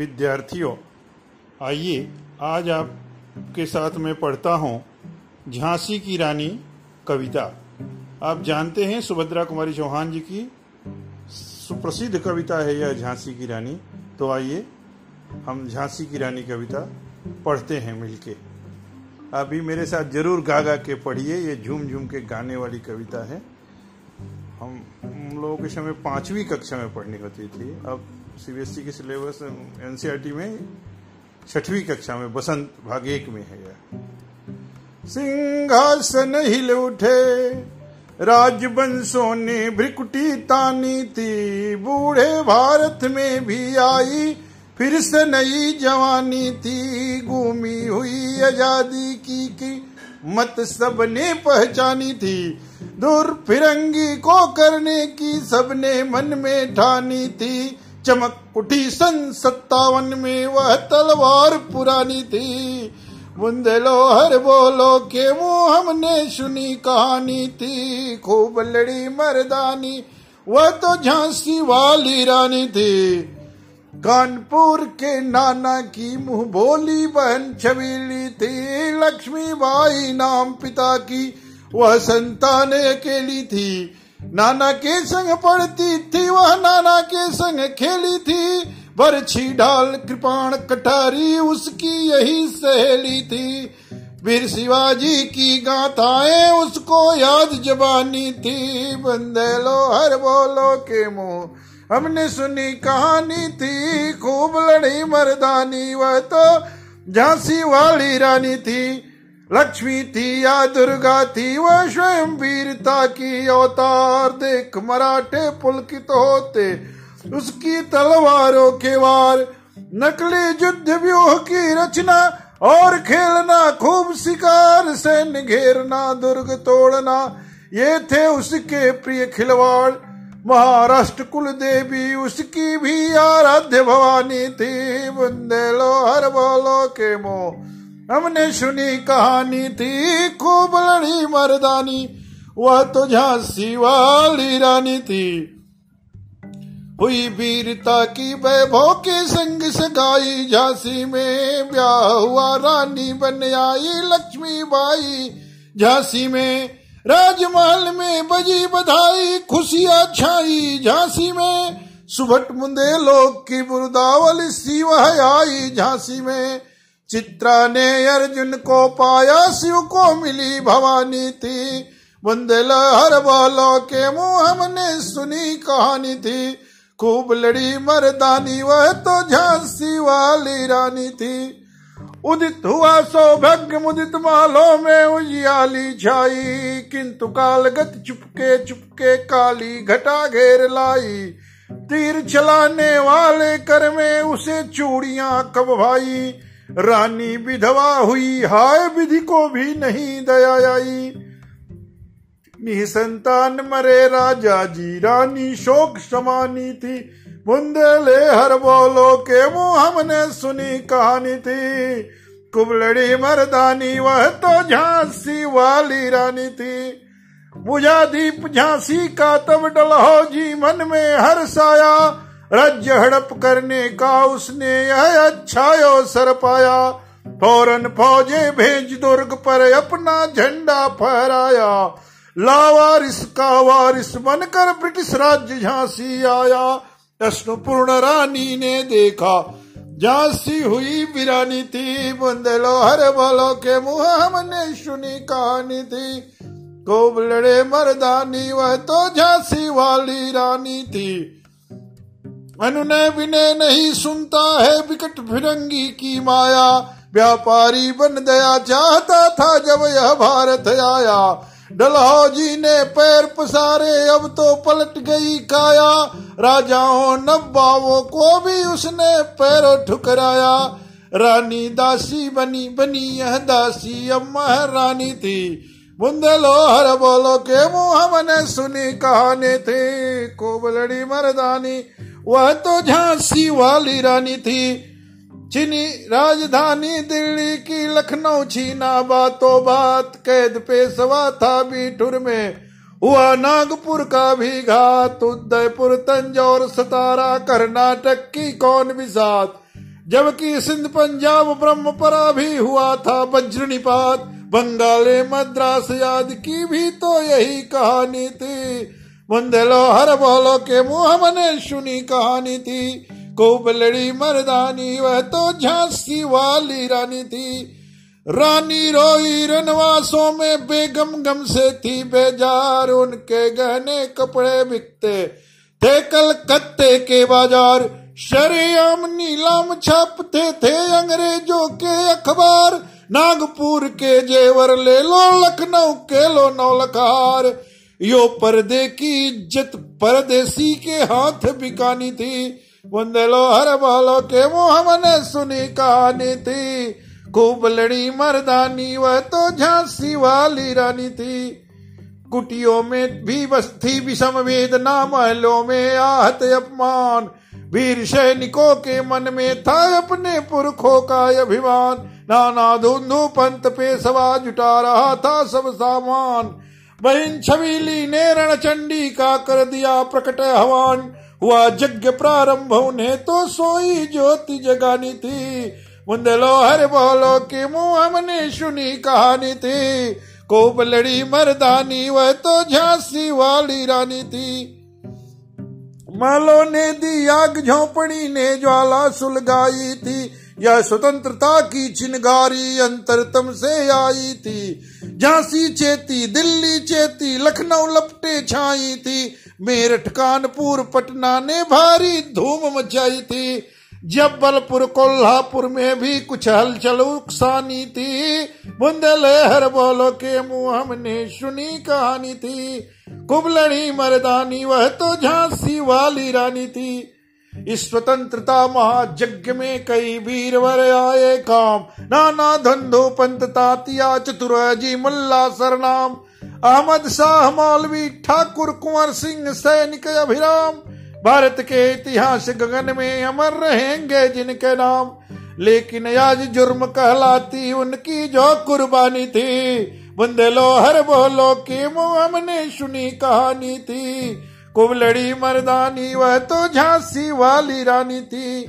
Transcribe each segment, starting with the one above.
विद्यार्थियों, आइए आज आपके साथ मैं पढ़ता हूँ झांसी की रानी कविता। आप जानते हैं सुभद्रा कुमारी चौहान जी की सुप्रसिद्ध कविता है यह झांसी की रानी। तो आइए हम झांसी की रानी कविता पढ़ते हैं मिलके। अभी मेरे साथ ज़रूर गा गा के पढ़िए, ये झूम झूम के गाने वाली कविता है। हम लोगों के समय पांचवी कक्षा में पढ़नी होती थी। अब सीबीएसई के सिलेबस एनसीईआरटी में छठवीं कक्षा में, बसंत भाग एक में है यह। सिंहासन हिल उठे राजवंशों ने भ्रिकुटी तानी थी, बूढ़े भारत में भी आई, फिर से नई जवानी थी, घूमी हुई आज़ादी की की मत सबने पहचानी थी, दूर फिरंगी को करने की सबने मन में ठानी थी चमक उठी सन सत्तावन में वह तलवार पुरानी थी। बुंदेलो हर बोलो के मुँह हमने सुनी कहानी थी। खूब लड़ी मर्दानी, वह तो झांसी वाली रानी थी। कानपुर के नाना की मुँह बोली बहन छबीली थी। लक्ष्मी बाई नाम पिता की, वह संतान अकेली थी। नाना के संग पढ़ती थी, वह नाना के संग खेली थी। बरछी डाल कृपाण कटारी, उसकी यही सहेली थी। वीर शिवाजी की गाथाएँ, उसको याद जबानी थी। बंदे लो, हर बोलो के मुँह। हमने सुनी कहानी थी, खूब लड़ी मर्दानी। वह तो झांसी वाली रानी थी। लक्ष्मी थी या दुर्गा थी वह स्वयं वीरता की अवतार देख मराठे पुलकित होते। उसकी तलवारों के वार, नकली युद्ध व्यूह की रचना और खेलना खूब शिकार से घेरना, दुर्ग तोड़ना, ये थे उसके प्रिय खिलवाड़। महाराष्ट्र कुल देवी उसकी भी आराध्य भवानी थी। बुंदेलो हर बोलो के मोह। हमने सुनी कहानी थी, खूब लड़ी मर्दानी, वह तो झांसी वाली रानी थी। हुई वीरता की वैभव के संग सगाई, झांसी में ब्याह हुआ रानी बन आई लक्ष्मी बाई। झांसी में राजमहल में बजी बधाई, खुशियाँ छाई, झांसी में सुभट मुंदे लोग की बुरदावल सी वह आई। झांसी में चित्रा ने अर्जुन को पाया, शिव को मिली भवानी थी। बुंदेल हर बालो के मुँह हमने सुनी कहानी थी। खूब लड़ी मर्दानी, वह तो झांसी वाली रानी थी। उदित हुआ सौभाग्य, मुदित मालों में उजियाली छाई। किंतु कालगत चुपके चुपके काली घटा घेर लाई। तीर चलाने वाले कर में उसे चूड़ियाँ कब भाई। रानी विधवा हुई, हाय विधि को भी नहीं दया आई। निसंतान मरे राजा जी, रानी शोक समानी थी। बुंदेले हर बोलो के मुँह हमने सुनी कहानी थी। कुबलड़ी मर्दानी, वह तो झांसी वाली रानी थी। बुझा दीप झांसी का तब डलहो जी मन में हर साया। राज्य हड़प करने का उसने यह अच्छा अवसर पाया। फ़ौरन फौजे भेज दुर्ग पर अपना झंडा फहराया। लावारिस का वारिस बनकर ब्रिटिश राज्य झांसी आया। अष्टपूर्ण रानी ने देखा, झांसी हुई बिरानी थी। बुंदेलो हरे बोलो के मुँह हमने सुनी कहानी थी। खूब लड़े मर्दानी, वह तो झांसी वाली रानी थी। अनुनय विनय नहीं सुनता है विकट फिरंगी की माया। व्यापारी बन गया, चाहता था जब यह भारत आया। डलहो जी ने पैर पसारे, अब तो पलट गई काया। राजाओं नब्बाओं को भी उसने पैरों ठुकराया। रानी दासी बनी बनी यह दासी, अब महारानी थी। बुंदेलो हर बोलो के मुँह हमने सुनी, कहानी थी कोबलड़ी मर्दानी। वह तो झांसी वाली रानी थी। चीनी राजधानी दिल्ली की लखनऊ छीना बातों बात, कैद पेशवा था बीठुर में। हुआ नागपुर का भी घात, उदयपुर, तंजौर, सतारा, कर्नाटक की कौन साथ जबकि सिंध पंजाब ब्रह्मपरा भी हुआ था वज्र निपात बंगाले, मद्रास याद की भी तो यही कहानी थी। बुंदेलो हर बोलो के मुँह मने सुनी कहानी थी। कोबलड़ी मर्दानी, वह तो झांसी वाली रानी थी। रानी रोई रनवासों में बेगम गम से थी। बेजार उनके गहने कपड़े बिकते थे कलकत्ते के बाज़ार। शरेआम नीलाम छापते थे अंग्रेज़ों के अखबार। नागपुर के जेवर ले लो, लखनऊ के लो नौलखार। यो पर्दे की इज़्ज़त परदेसी के हाथ बिकानी थी। बुंदेलो हर बालो के मुँह ने सुनी कहानी थी। खूब लड़ी मर्दानी, वह तो झांसी वाली रानी थी। कुटियों में भी बस्ती विषम वेदना महलों में आहत अपमान। वीर सैनिकों के मन में था अपने पुरखों का अभिमान। नाना धुंधु पंत पे सवा जुटा रहा था सब सामान। बहन छबीली ने रण चंडी का कर दिया प्रकट हवान हुआ यज्ञ प्रारंभ, उन्हें तो सोई ज्योति जगानी थी। मुंदलो हर बोलो के मुँह हमने सुनी कहानी थी। कोप लड़ी मर्दानी, वह तो झांसी वाली रानी थी। मालो ने दी आग झोंपड़ी, ने ज्वाला सुलगाई थी। यह स्वतंत्रता की चिनगारी अंतरतम से आई थी। झांसी चेती, दिल्ली चेती, लखनऊ लपटे छाई थी। मेरठ, कानपुर, पटना ने भारी धूम मचाई थी। जबलपुर, कोल्हापुर में भी कुछ हलचल उकसानी थी। बुंदेलहर बोलो के मुँह हमने सुनी कहानी थी। कुबलड़ी मर्दानी, वह तो झांसी वाली रानी थी। इस स्वतंत्रता महायज्ञ में कई वीरवर आए काम। नाना धंधो पंत तातिया चतुर जी मुल्ला, सरनाम। अहमद शाह, मौलवी, ठाकुर, कुंवर सिंह, सैनिक अभिराम। भारत के इतिहास गगन में अमर रहेंगे जिनके नाम। लेकिन आज जुर्म कहलाती उनकी जो कुर्बानी थी। बुंदेलो हर बोलो के हमने सुनी कहानी थी। कुबलड़ी मर्दानी, वह तो झांसी वाली रानी थी।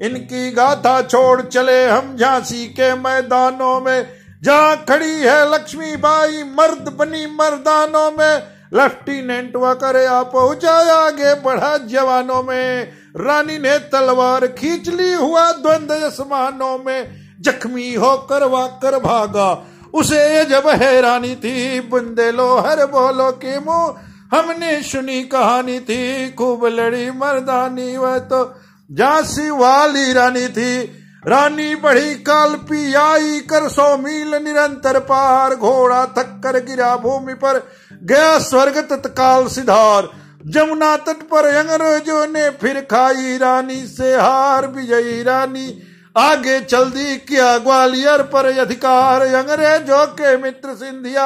इनकी गाथा छोड़ चले हम झांसी के मैदानों में। जहाँ खड़ी है लक्ष्मी बाई, मर्द बनी मर्दानों में। लेफ्टिनेंट वकर आ पहुँचाया आगे बढ़ा जवानों में। रानी ने तलवार खींच ली हुआ द्वंद आसमानों में। जख्मी होकर वाकर भागा, उसे जब हैरानी थी। बुंदे लो हर बोलो के मुँह हमने सुनी कहानी थी, खूब लड़ी मर्दानी, वह तो झांसी वाली रानी थी। रानी बढ़ी काल पी आई कर सौ मील निरंतर पार, घोड़ा थक कर गिरा भूमि पर, गया स्वर्ग तत्काल सिधार। जमुना तट पर अंग्रेज़ों ने फिर खाई रानी से हार, विजयी रानी आगे चल दी किया ग्वालियर पर अधिकार। अंग्रेज़ों के मित्र सिंधिया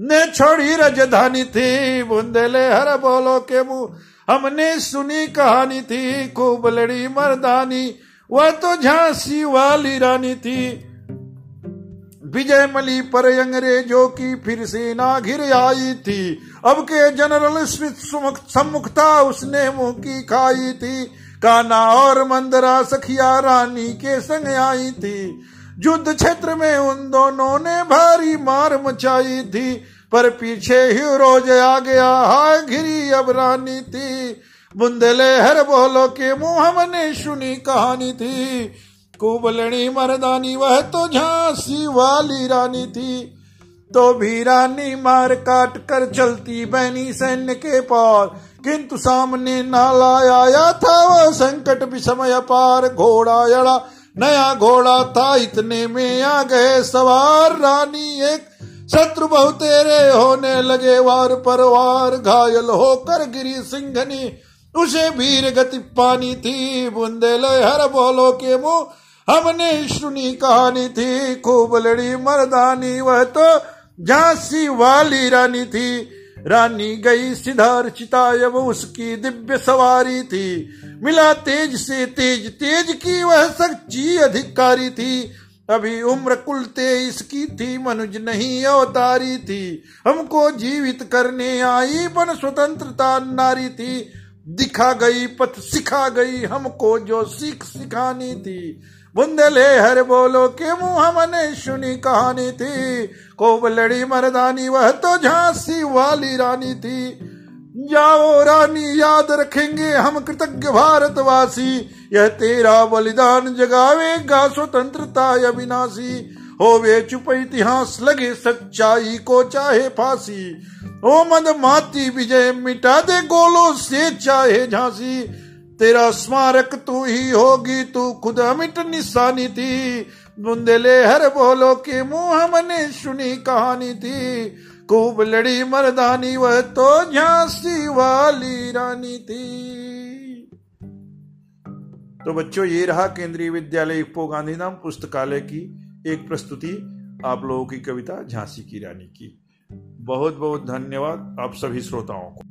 ने छोड़ी राजधानी थी, बुंदेले हर बोलो के मुँह। हमने सुनी कहानी थी, खूब लड़ी मर्दानी। वह तो झांसी वाली रानी थी। विजय मली पर अंग्रेज़ों की फिर सेना घिर आई थी। अब के जनरल सम्मुखता उसने मुँह की खाई थी। काना और मंदरा सखिया रानी के संग आई थी। युद्ध क्षेत्र में उन दोनों ने भारी मार मचाई थी, पर पीछे ही रोज आ गया हाय घिरी अब रानी थी। बुंदले हर बोलो के मुँह हमने सुनी कहानी थी। कुबलनी मर्दानी वह तो झांसी वाली रानी थी। तो भी रानी मार काट कर चलती बहनी सैन्य के पार, किंतु सामने नाला आया था वह संकट भी समय पार, घोड़ा यड़ा नया घोड़ा था, इतने में आ गए सवार रानी एक। शत्रु बहु तेरे होने लगे, वार पर वार घायल होकर गिरी सिंघनी। उसे वीर गति पानी थी बुंदेले हर बोलो के मुँह हमने सुनी कहानी थी, खूब लड़ी मर्दानी, वह तो झांसी वाली रानी थी। रानी गई सिधार चितायब उसकी दिव्य सवारी थी। मिला तेज से तेज तेज की वह सच्ची अधिकारी थी। अभी उम्र कुल तेईस की थी, मनुज नहीं अवतारी थी। हमको जीवित करने आई, बन स्वतंत्रता नारी थी। दिखा गई पथ, सिखा गई हमको जो सीख सिखानी थी। बुंदले हर बोलो के मुँह हमने सुनी कहानी थी। को लड़ी मर्दानी, वह तो झांसी वाली रानी थी। जाओ रानी, याद रखेंगे हम कृतज्ञ भारतवासी। यह तेरा बलिदान जगावेगा स्वतंत्रता अविनाशी। हो वे चुप इतिहास, लगे सच्चाई को चाहे फांसी। ओ मद माती, विजय मिटा दे गोलो से चाहे झांसी। तेरा स्मारक तू ही होगी, तू खुद अमिट निशानी थी। बुंदेले हर बोलो के मुँह हमने सुनी कहानी थी। खूब लड़ी मर्दानी, वह तो झांसी वाली रानी थी। तो बच्चों, ये रहा केंद्रीय विद्यालय इप्पो गांधीधाम पुस्तकालय की एक प्रस्तुति, आप लोगों की कविता, झांसी की रानी की। बहुत बहुत धन्यवाद आप सभी श्रोताओं को।